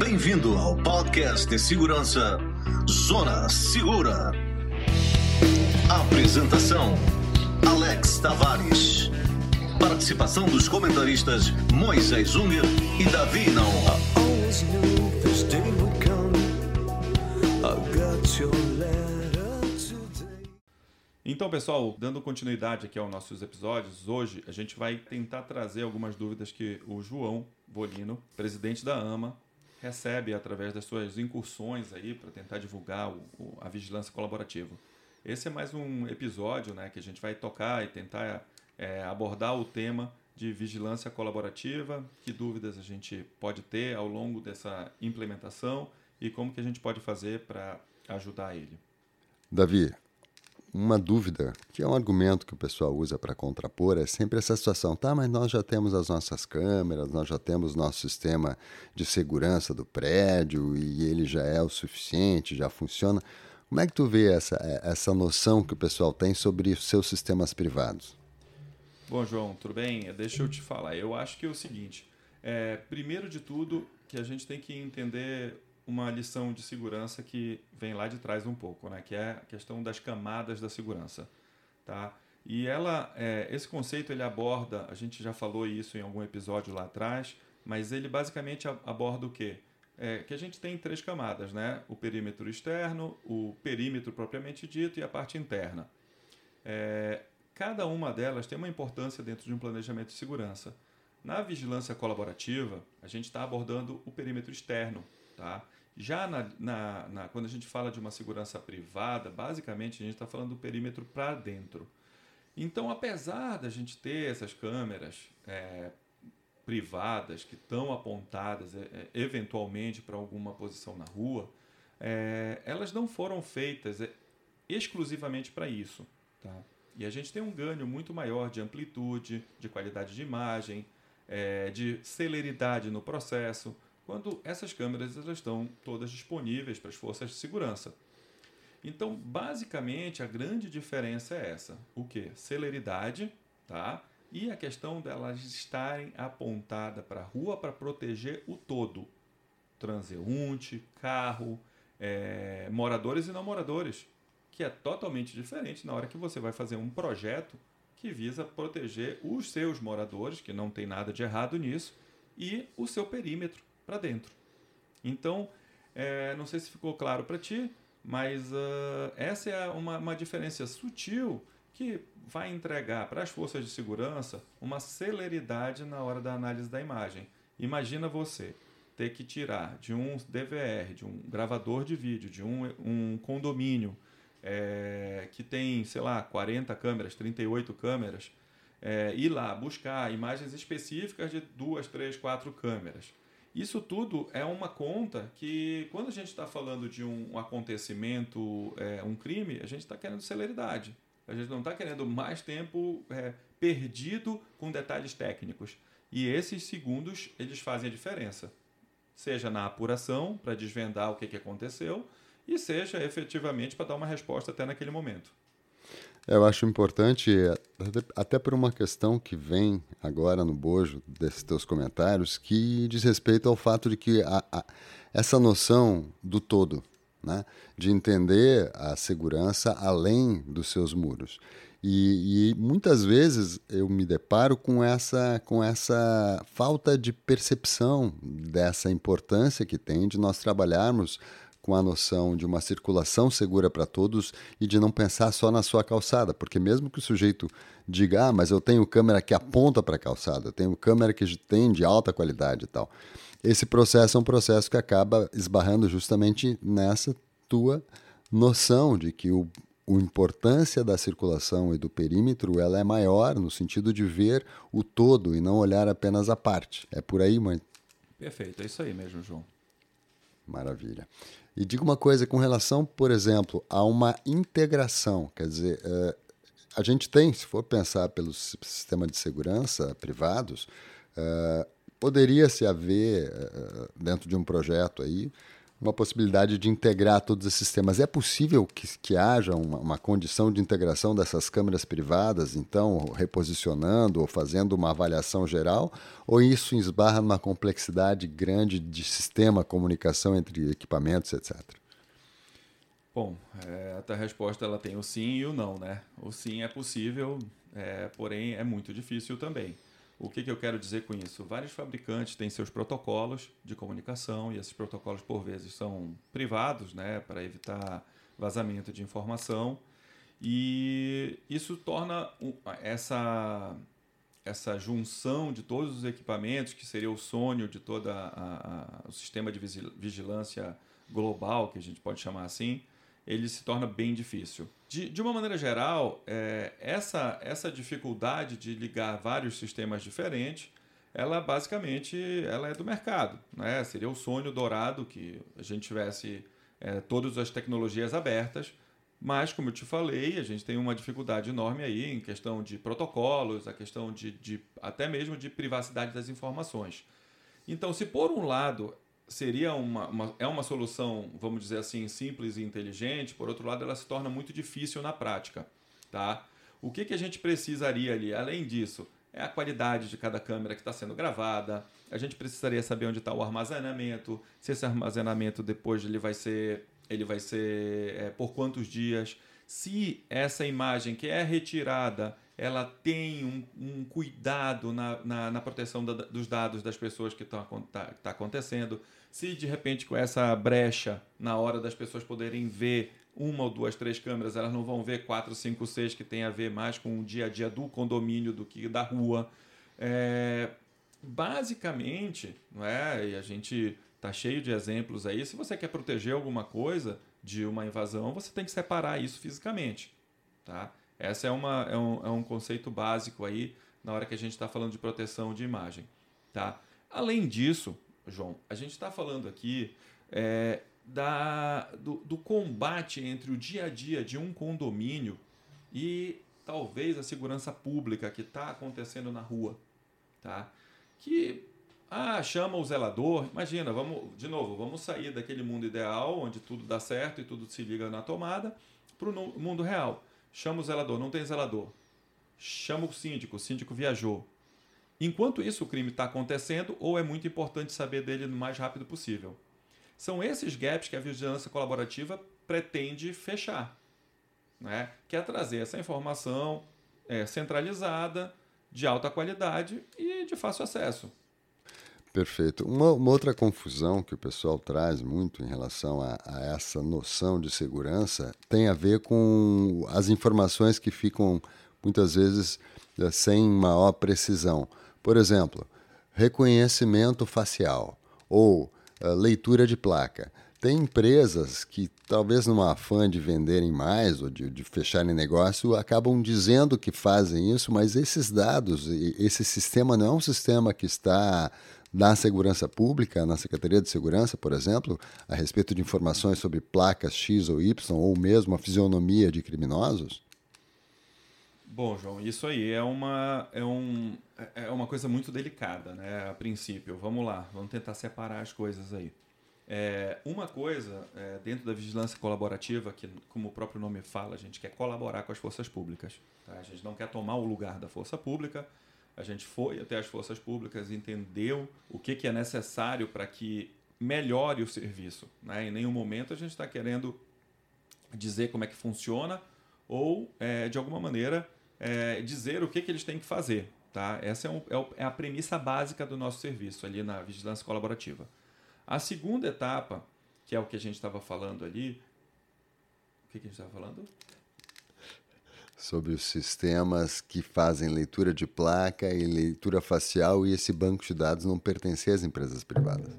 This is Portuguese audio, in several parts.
Bem-vindo ao podcast de segurança Zona Segura. Apresentação: Alex Tavares. Participação dos comentaristas Moisés Unger e Davi Naon. Então, pessoal, dando continuidade aqui aos nossos episódios, hoje a gente vai tentar trazer algumas dúvidas que o João Bolino, presidente da AMA, recebe através das suas incursões aí para tentar divulgar o, o, a vigilância colaborativa. Esse é mais um episódio né, que a gente vai tocar e tentar é, abordar o tema de vigilância colaborativa, que dúvidas a gente pode ter ao longo dessa implementação e como que a gente pode fazer para ajudar ele. Davi, uma dúvida, que é um argumento que o pessoal usa para contrapor, é sempre essa situação, tá, mas nós já temos as nossas câmeras, nós já temos nosso sistema de segurança do prédio e ele já é o suficiente, já funciona. Como é que tu vê essa, essa noção que o pessoal tem sobre os seus sistemas privados? Bom, João, tudo bem? Deixa eu te falar. Eu acho que é o seguinte, é, primeiro de tudo, que a gente tem que entender uma lição de segurança que vem lá de trás um pouco, né? que é a questão das camadas da segurança. Tá? E ela, é, esse conceito ele aborda, a gente já falou isso em algum episódio lá atrás, mas ele basicamente aborda o quê? É, que a gente tem três camadas, né? O perímetro externo, o perímetro propriamente dito e a parte interna. É, cada uma delas tem uma importância dentro de um planejamento de segurança. Na vigilância colaborativa, a gente está abordando o perímetro externo, tá? Já na, na, na, quando a gente fala de uma segurança privada, basicamente a gente está falando do perímetro para dentro. Então, apesar da gente ter essas câmeras é, privadas que estão apontadas é, é eventualmente para alguma posição na rua, é, elas não foram feitas é, exclusivamente para isso. Tá? E a gente tem um ganho muito maior de amplitude, de qualidade de imagem, é, de celeridade no processo quando essas câmeras elas estão todas disponíveis para as forças de segurança. Então, basicamente, a grande diferença é essa. O que? Celeridade, tá? E a questão delas estarem apontadas para a rua para proteger o todo. Transeunte, carro, é, moradores e não moradores. Que é totalmente diferente na hora que você vai fazer um projeto que visa proteger os seus moradores, que não tem nada de errado nisso, e o seu perímetro, para dentro. Então, é, não sei se ficou claro para ti, mas uh, essa é uma, uma diferença sutil que vai entregar para as forças de segurança uma celeridade na hora da análise da imagem. Imagina você ter que tirar de um DVR, de um gravador de vídeo, de um, um condomínio é, que tem, sei lá, 40 câmeras, 38 câmeras, é, ir lá buscar imagens específicas de duas, três, quatro câmeras. Isso tudo é uma conta que, quando a gente está falando de um acontecimento, é, um crime, a gente está querendo celeridade. A gente não está querendo mais tempo é, perdido com detalhes técnicos. E esses segundos, eles fazem a diferença. Seja na apuração, para desvendar o que, que aconteceu, e seja efetivamente para dar uma resposta até naquele momento. Eu acho importante, até por uma questão que vem agora no bojo desses teus comentários, que diz respeito ao fato de que a, a, essa noção do todo, né, de entender a segurança além dos seus muros. E, e, muitas vezes eu me deparo com essa, com essa falta de percepção dessa importância que tem de nós trabalharmos com a noção de uma circulação segura para todos e de não pensar só na sua calçada, porque mesmo que o sujeito diga, ah, mas eu tenho câmera que aponta para a calçada, eu tenho câmera que tem de alta qualidade e tal. Esse processo é um processo que acaba esbarrando justamente nessa tua noção de que o, a importância da circulação e do perímetro ela é maior no sentido de ver o todo e não olhar apenas a parte. É por aí, mãe? Perfeito, é isso aí mesmo, João. Maravilha. E diga uma coisa com relação, por exemplo, a uma integração. Quer dizer, uh, a gente tem, se for pensar pelos sistemas de segurança privados, uh, poderia-se haver, uh, dentro de um projeto aí, uma possibilidade de integrar todos esses sistemas. É possível que, que haja uma, uma, condição de integração dessas câmeras privadas, então, reposicionando ou fazendo uma avaliação geral, ou isso esbarra numa complexidade grande de sistema, comunicação entre equipamentos, etc.? Bom, é, a resposta ela tem o sim e o não, né? O sim é possível, é, porém é muito difícil também. O que, que eu quero dizer com isso? Vários fabricantes têm seus protocolos de comunicação e esses protocolos, por vezes, são privados, né, para evitar vazamento de informação. E isso torna essa, essa junção de todos os equipamentos, que seria o sonho de todo o sistema de vigilância global, que a gente pode chamar assim, ele se torna bem difícil. De, de uma maneira geral, é, essa, essa dificuldade de ligar vários sistemas diferentes, ela basicamente ela é do mercado. Né? Seria o sonho dourado que a gente tivesse é, todas as tecnologias abertas, mas, como eu te falei, a gente tem uma dificuldade enorme aí em questão de protocolos, a questão de, de até mesmo de privacidade das informações. Então, se por um lado seria uma, uma, é uma solução, vamos dizer assim, simples e inteligente, por outro lado, ela se torna muito difícil na prática. Tá? O que, que a gente precisaria ali, além disso, é a qualidade de cada câmera que está sendo gravada, a gente precisaria saber onde está o armazenamento, se esse armazenamento depois ele vai ser, ele vai ser é, por quantos dias, se essa imagem que é retirada ela tem um, um cuidado na, na, na proteção da, dos dados das pessoas que estão tá, tá acontecendo. Se de repente com essa brecha, na hora das pessoas poderem ver uma ou duas, três câmeras, elas não vão ver quatro, cinco, seis que tem a ver mais com o dia a dia do condomínio do que da rua. É, basicamente, não é? E a gente tá cheio de exemplos aí. Se você quer proteger alguma coisa de uma invasão, você tem que separar isso fisicamente, tá? Essa é, uma, é, um, é um conceito básico aí na hora que a gente está falando de proteção de imagem. Tá? Além disso, João, a gente está falando aqui é, da, do, do combate entre o dia a dia de um condomínio e talvez a segurança pública que está acontecendo na rua. Tá? Que ah, chama o zelador. Imagina, vamos de novo, vamos sair daquele mundo ideal onde tudo dá certo e tudo se liga na tomada para o mundo real. Chama o zelador, não tem zelador. Chama o síndico, o síndico viajou. Enquanto isso, o crime está acontecendo ou é muito importante saber dele no mais rápido possível. São esses gaps que a vigilância colaborativa pretende fechar. Né? Que é trazer essa informação é, centralizada, de alta qualidade e de fácil acesso. Perfeito. Uma, uma, outra confusão que o pessoal traz muito em relação a, a, essa noção de segurança tem a ver com as informações que ficam muitas vezes eh, sem maior precisão. Por exemplo, reconhecimento facial ou uh, leitura de placa. Tem empresas que, talvez numa afã de venderem mais ou de, de, fecharem negócio, acabam dizendo que fazem isso, mas esses dados, esse sistema não é um sistema que está na segurança pública, na Secretaria de Segurança, por exemplo, a respeito de informações sobre placas X ou Y, ou mesmo a fisionomia de criminosos? Bom, João, isso aí é uma, é, um, é uma coisa muito delicada, né? A princípio. Vamos lá, vamos tentar separar as coisas aí. É, uma coisa, é, dentro da vigilância colaborativa, que, como o próprio nome fala, a gente quer colaborar com as forças públicas. Tá? A gente não quer tomar o lugar da força pública, a gente foi até as forças públicas, entendeu o que, que é necessário para que melhore o serviço. Né? Em nenhum momento a gente está querendo dizer como é que funciona ou, é, de alguma maneira, é, dizer o que, que eles têm que fazer. Tá? Essa é, um, é, é a premissa básica do nosso serviço ali na vigilância colaborativa. A segunda etapa, que é o que a gente estava falando ali. O que, que a gente estava falando? sobre os sistemas que fazem leitura de placa e leitura facial e esse banco de dados não pertencer às empresas privadas.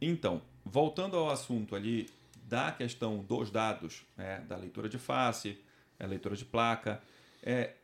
Então, voltando ao assunto ali da questão dos dados, né, da leitura de face, a leitura de placa, é,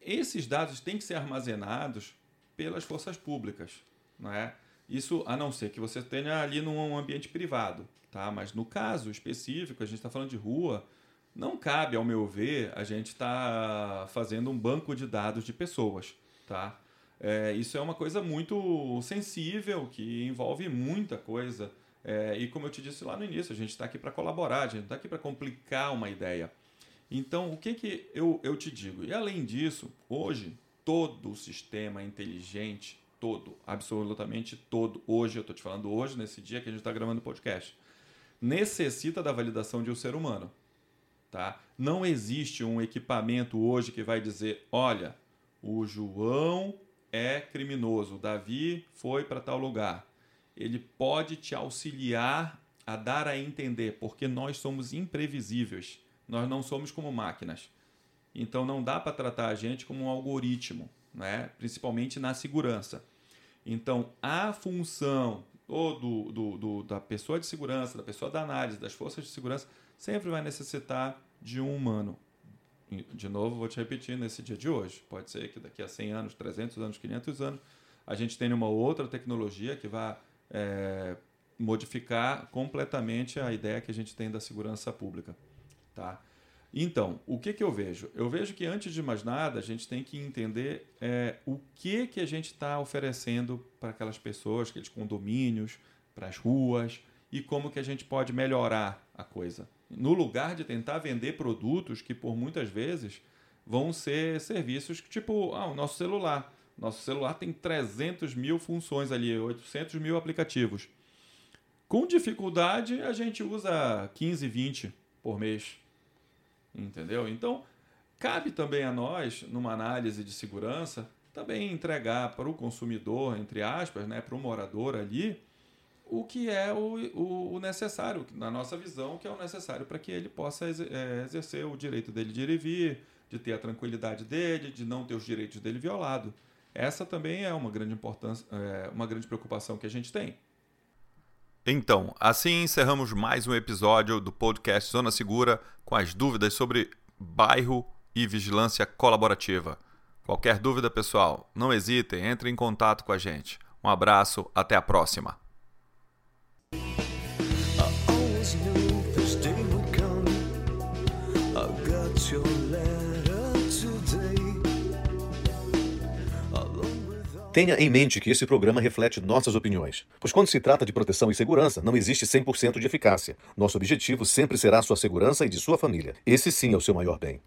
esses dados têm que ser armazenados pelas forças públicas, não é? Isso a não ser que você tenha ali num ambiente privado, tá? Mas no caso específico, a gente está falando de rua, não cabe, ao meu ver, a gente estar tá fazendo um banco de dados de pessoas, tá? É, isso é uma coisa muito sensível, que envolve muita coisa É, e como eu te disse lá no início, a gente está aqui para colaborar, a gente está aqui para complicar uma ideia. Então, o que, que eu, eu te digo? E além disso, hoje, todo o sistema inteligente, todo, absolutamente todo, hoje, eu estou te falando hoje, nesse dia que a gente está gravando o podcast, necessita da validação de um ser humano. Tá? Não existe um equipamento hoje que vai dizer: olha, o João é criminoso, o Davi foi para tal lugar. Ele pode te auxiliar a dar a entender, porque nós somos imprevisíveis. Nós não somos como máquinas. Então não dá para tratar a gente como um algoritmo, né? principalmente na segurança. Então a função do, do, do, da pessoa de segurança, da pessoa da análise, das forças de segurança, sempre vai necessitar de um humano. De novo, vou te repetir nesse dia de hoje. Pode ser que daqui a 100 anos, 300 anos, 500 anos, a gente tenha uma outra tecnologia que vá é, modificar completamente a ideia que a gente tem da segurança pública. Tá? Então, o que, que eu vejo? Eu vejo que, antes de mais nada, a gente tem que entender é, o que, que a gente está oferecendo para aquelas pessoas, aqueles condomínios, para as ruas, e como que a gente pode melhorar a coisa. No lugar de tentar vender produtos que, por muitas vezes, vão ser serviços tipo ah, o nosso celular. Nosso celular tem 300 mil funções ali, 800 mil aplicativos. Com dificuldade, a gente usa 15, 20 por mês. Entendeu? Então, cabe também a nós, numa análise de segurança, também entregar para o consumidor, entre aspas, né, para o morador ali, o que é o, o, o, necessário, na nossa visão, o que é o necessário para que ele possa é, exercer o direito dele de ir e vir, de ter a tranquilidade dele, de não ter os direitos dele violados. Essa também é uma grande importância, é, uma grande preocupação que a gente tem. Então, assim encerramos mais um episódio do podcast Zona Segura com as dúvidas sobre bairro e vigilância colaborativa. Qualquer dúvida, pessoal, não hesitem, entre em contato com a gente. Um abraço, até a próxima. Tenha em mente que esse programa reflete nossas opiniões, pois quando se trata de proteção e segurança, não existe 100% de eficácia. Nosso objetivo sempre será sua segurança e de sua família. Esse sim é o seu maior bem.